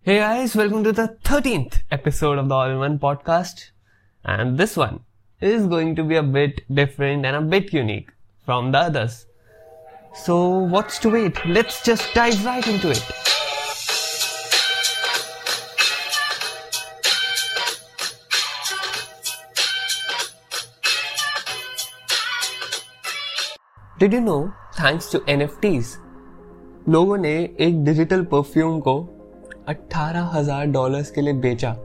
Hey guys, welcome to the 13th episode of the All in One podcast. And this one is going to be a bit different and a bit unique from the others. So, what's to wait? Let's just dive right into it. Did you know, thanks to NFTs, लोगों ने एक digital perfume को अट्ठारह हज़ार dollars के लिए बेचा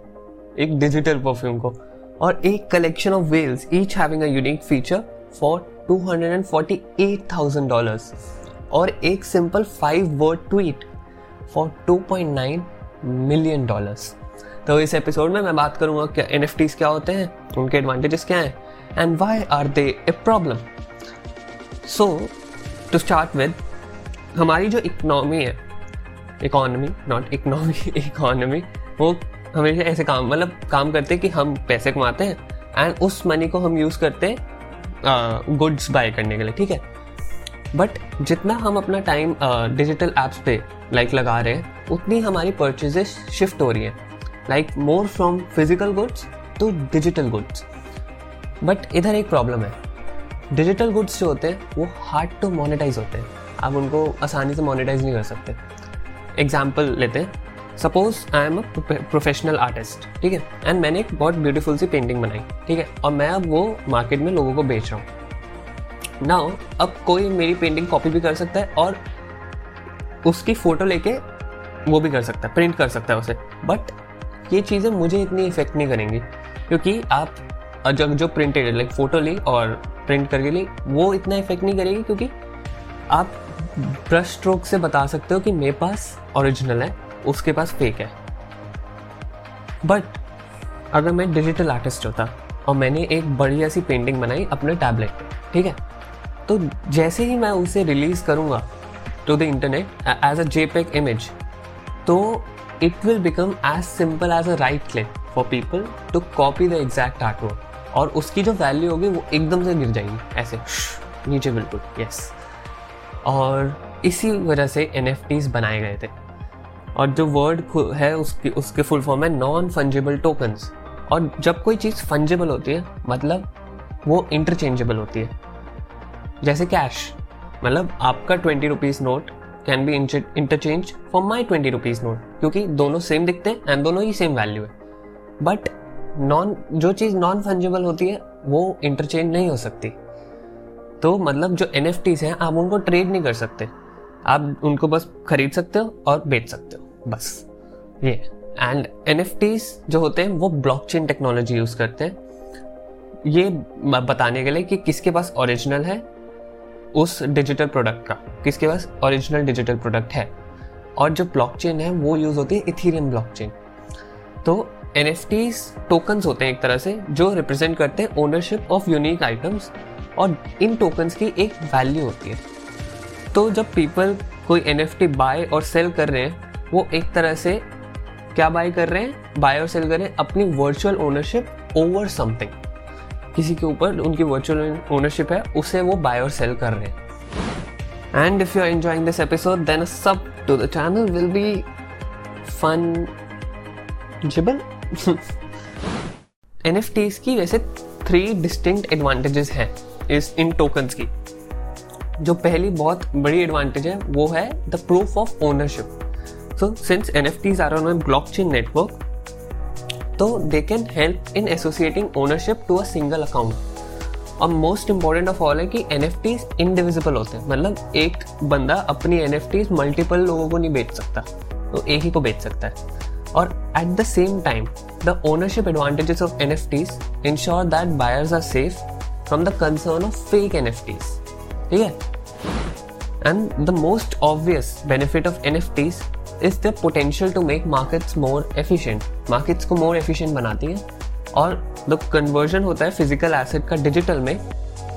एक डिजिटल परफ्यूम को और एक collection of whales each having a unique feature for two hundred and forty eight thousand dollars और एक simple five word tweet for two point nine million dollars तो इस एपिसोड में मैं बात करूँगा क्या एन क्या होते हैं, उनके एडवांटेजेस क्या हैं and why are they a problem so to start with हमारी जो इकोनॉमी है इकोनॉमी नॉट इकोनॉमी इकोनॉमी वो हमेशा ऐसे काम मतलब काम करते हैं कि हम पैसे कमाते हैं एंड उस मनी को हम यूज़ करते हैं गुड्स बाय करने के लिए, ठीक है? बट जितना हम अपना टाइम डिजिटल एप्स पे लाइक लगा रहे हैं, उतनी हमारी परचेजेस शिफ्ट हो रही हैं। Like more from physical goods to digital goods but इधर एक प्रॉब्लम है। डिजिटल गुड्स जो होते हैं, वो हार्ड टू मोनेटाइज होते हैं। आप उनको आसानी से मोनेटाइज नहीं कर सकते। एग्ज़ाम्पल लेते हैं। Suppose I am a professional artist ठीक है? एंड मैंने एक बहुत ब्यूटीफुल सी पेंटिंग बनाई, ठीक है? और मैं अब वो मार्केट में लोगों को बेच रहा हूँ। नाउ अब कोई मेरी पेंटिंग कॉपी भी कर सकता है और उसकी फ़ोटो लेके वो भी कर सकता है प्रिंट कर सकता है उसे। बट ये चीज़ें मुझे इतनी इफ़ेक्ट नहीं करेंगी, क्योंकि आप जब जो प्रिंटेड लाइक फ़ोटो ली और प्रिंट करके ली, वो इतना इफ़ेक्ट नहीं करेगी, क्योंकि आप ब्रश स्ट्रोक से बता सकते हो कि मेरे पास ओरिजिनल है, उसके पास फेक है बट अगर मैं डिजिटल आर्टिस्ट होता और मैंने एक बढ़िया सी पेंटिंग बनाई अपने टैबलेट ठीक है तो जैसे ही मैं उसे रिलीज़ करूँगा to the internet as a JPEG image तो it will become as simple as a right click for people to copy the exact art work और उसकी जो वैल्यू होगी वो एकदम से गिर जाएगी, ऐसे नीचे बिल्कुल यस yes. और इसी वजह से एन बनाए गए थे। और जो वर्ड है उसकी उसके फुल फॉर्म है नॉन फंजेबल टोकन्स और जब कोई चीज़ फंजेबल होती है मतलब वो इंटरचेंजेबल होती है। जैसे कैश मतलब आपका twenty rupees note can be interchange for my twenty rupees note क्योंकि दोनों सेम दिखते हैं एंड दोनों ही सेम वैल्यू है। बट नॉन जो चीज़ नॉन फंजेबल होती है, वो इंटरचेंज नहीं हो सकती। तो मतलब जो एन एफ़ टीज हैं, आप उनको ट्रेड नहीं कर सकते। आप उनको बस खरीद सकते हो और बेच सकते हो, बस। ये। एंड एन जो होते हैं, वो ब्लॉकचेन टेक्नोलॉजी यूज़ करते हैं। ये बताने के लिए कि किसके पास ओरिजिनल है, उस डिजिटल प्रोडक्ट का। किसके पास ओरिजिनल डिजिटल प्रोडक्ट है। और जो ब्लॉकचेन है, वो यूज़ होती है इथीरियम ब्लॉकचेन तो एन एफ़ टीज टोकन्स होते हैं एक तरह से, जो रिप्रेजेंट करते हैं ओनरशिप ऑफ़ यूनिक आइटम्स और इन टोकन्स की एक वैल्यू होती है। तो जब पीपल कोई एनएफटी बाय और सेल कर रहे हैं, वो एक तरह से क्या बाय कर रहे हैं? बाय और सेल कर रहे हैं अपनी वर्चुअल ओनरशिप ओवर समथिंग किसी के ऊपर उनकी वर्चुअल ओनरशिप है, उसे वो बाय और सेल कर रहे हैं। And if you are enjoying this episode then sub to the channel will be fun gible N की वैसे थ्री डिस्टिंक्ट एडवांटेजेस हैं इस इन टोकन्स की। जो पहली बहुत बड़ी एडवांटेज है, वो है the proof of ownership so since N F Ts are on block chain network तो they can help in associating ownership to a single account और मोस्ट इंपॉर्टेंट ऑफ़ ऑल है कि एन एफ़ टीज इनडिविजिबल होते हैं। मतलब एक बंदा अपनी एन एफ़ टीज मल्टीपल लोगों को नहीं बेच सकता। तो एक ही को बेच सकता है। और at the same time the advantages of N F Ts ensure that buyers are safe from the concern of fake NFTs. है And the most obvious benefit of NFTs is the potential to make markets more efficient. Markets को more efficient बनाती है और the conversion होता है physical asset का digital में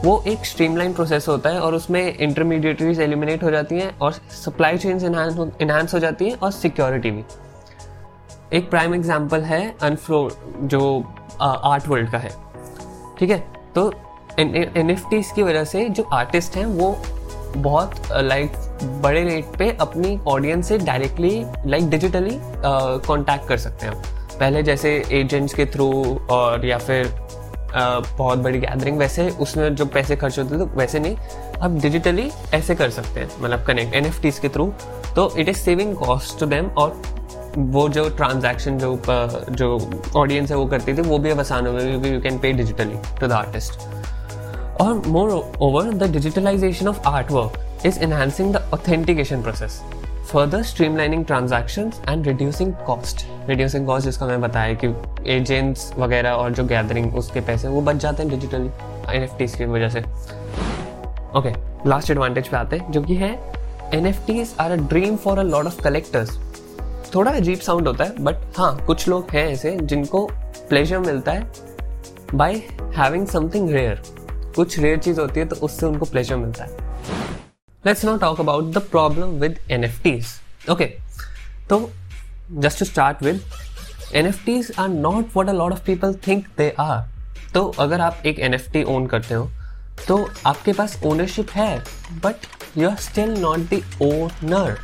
वो एक स्ट्रीमलाइन प्रोसेस होता है और उसमें इंटरमीडिएटरीज एलिमिनेट हो जाती हैं और सप्लाई चेन्स इनहांस हो जाती हैं और सिक्योरिटी भी एक प्राइम एग्ज़ाम्पल है अनफ्लो जो आर्ट वर्ल्ड का है। ठीक है? तो एन एफ़ की वजह से जो आर्टिस्ट हैं वो बहुत लाइक बड़े रेट पे अपनी ऑडियंस से डायरेक्टली लाइक डिजिटली कांटेक्ट कर सकते हैं। पहले जैसे एजेंट्स के थ्रू और या फिर uh, बहुत बड़ी गैदरिंग वैसे उसमें जो पैसे खर्च होते थे तो वैसे नहीं। अब डिजिटली ऐसे कर सकते हैं मतलब कनेक्ट एन के थ्रू तो it is saving cost to them और वो जो ट्रांजैक्शन जो जो ऑडियंस है वो करती थी, वो भी अब आसान हो गया क्योंकि you can pay digitally to the artist और moreover the digitalization of art work is enhancing the authentication process further streamlining transaction and reducing cost reducing cost जिसका मैं बताया कि एजेंट्स वगैरह और जो गैदरिंग उसके पैसे वो बच जाते हैं डिजिटली एन एफ़ टीज की वजह से। ओके लास्ट एडवांटेज पे आते हैं, जो कि है N F Ts are a dream for a lot of collectors थोड़ा अजीब साउंड होता है बट हाँ कुछ लोग हैं ऐसे जिनको प्लेजर मिलता है बाय हैविंग समथिंग रेयर कुछ रेयर चीज़ होती है तो उससे उनको प्लेजर मिलता है। Let's now talk about the problem with N F Ts okay तो just to start with N F Ts are not what a lot of people think they are तो अगर आप एक एन एफ़ टी ओन करते हो तो आपके पास ओनरशिप है but you are still not the owner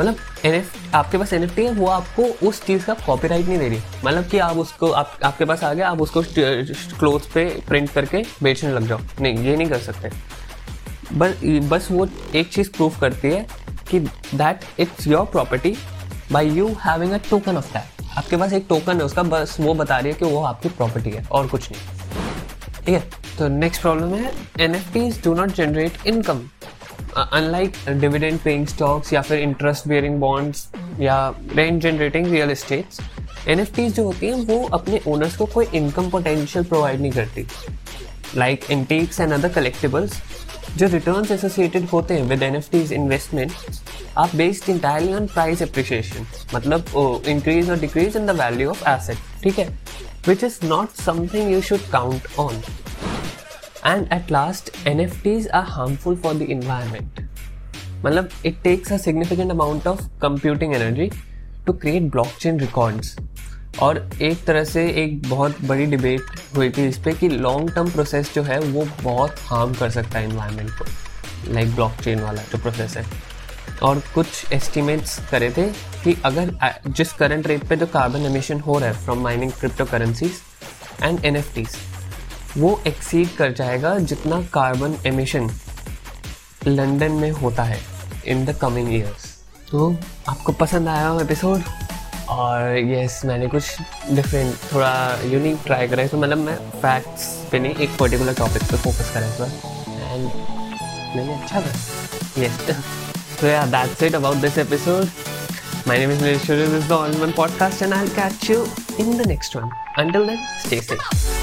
मतलब एन आपके पास NFT है, वो आपको उस चीज़ का कॉपीराइट नहीं दे रही। मतलब कि आप उसको, आप, आपके पास आ गया, आप उसको क्लोथ पे प्रिंट करके बेचने लग जाओ। नहीं, ये नहीं कर सकते। बस बस वो एक चीज़ प्रूफ करती है कि that it's your property by you having a token of that आपके पास एक टोकन है, उसका बस वो बता रही है कि वो आपकी प्रॉपर्टी है, और कुछ नहीं। ठीक है तो नेक्स्ट प्रॉब्लम है N F do not generate income unlike dividend paying stocks या फिर इंटरेस्ट बेयरिंग बॉन्ड्स या rent generating real estates N जो होती हैं, वो अपने ओनर्स को कोई इनकम पोटेंशियल प्रोवाइड नहीं करती। Like index and other collectibles जो रिटर्न एसोसिएटेड होते हैं with N F Ts investment are based entirely on price appreciation मतलब इंक्रीज और decrease in the value of asset ठीक है? Which is not something you should count on And at last, NFTs are harmful for the environment. मतलब it takes a significant amount of computing energy to create blockchain records. और एक तरह से एक बहुत बड़ी डिबेट हुई थी इस पर कि लॉन्ग टर्म प्रोसेस जो है वो बहुत हार्म कर सकता है इन्वायरमेंट को लाइक ब्लॉकचेन वाला जो प्रोसेस है और कुछ एस्टिमेट्स करे थे कि अगर जिस करंट रेट पे जो कार्बन एमिशन हो रहा है from mining crypto currencies and N वो एक्सीड कर जाएगा जितना कार्बन एमिशन लंदन में होता है इन द कमिंग ईयर्स तो आपको पसंद आया हो एपिसोड और यस मैंने कुछ डिफरेंट थोड़ा यूनिक ट्राई करा है तो मतलब मैं फैक्ट्स पे नहीं एक पर्टिकुलर टॉपिक पे फोकस करा इस बार. एंड मैंने अच्छा करा. यस तो yeah that's it about this episode My name is Nilesh This is the All in One Podcast, and I'll catch you in the next one. Until then, stay safe.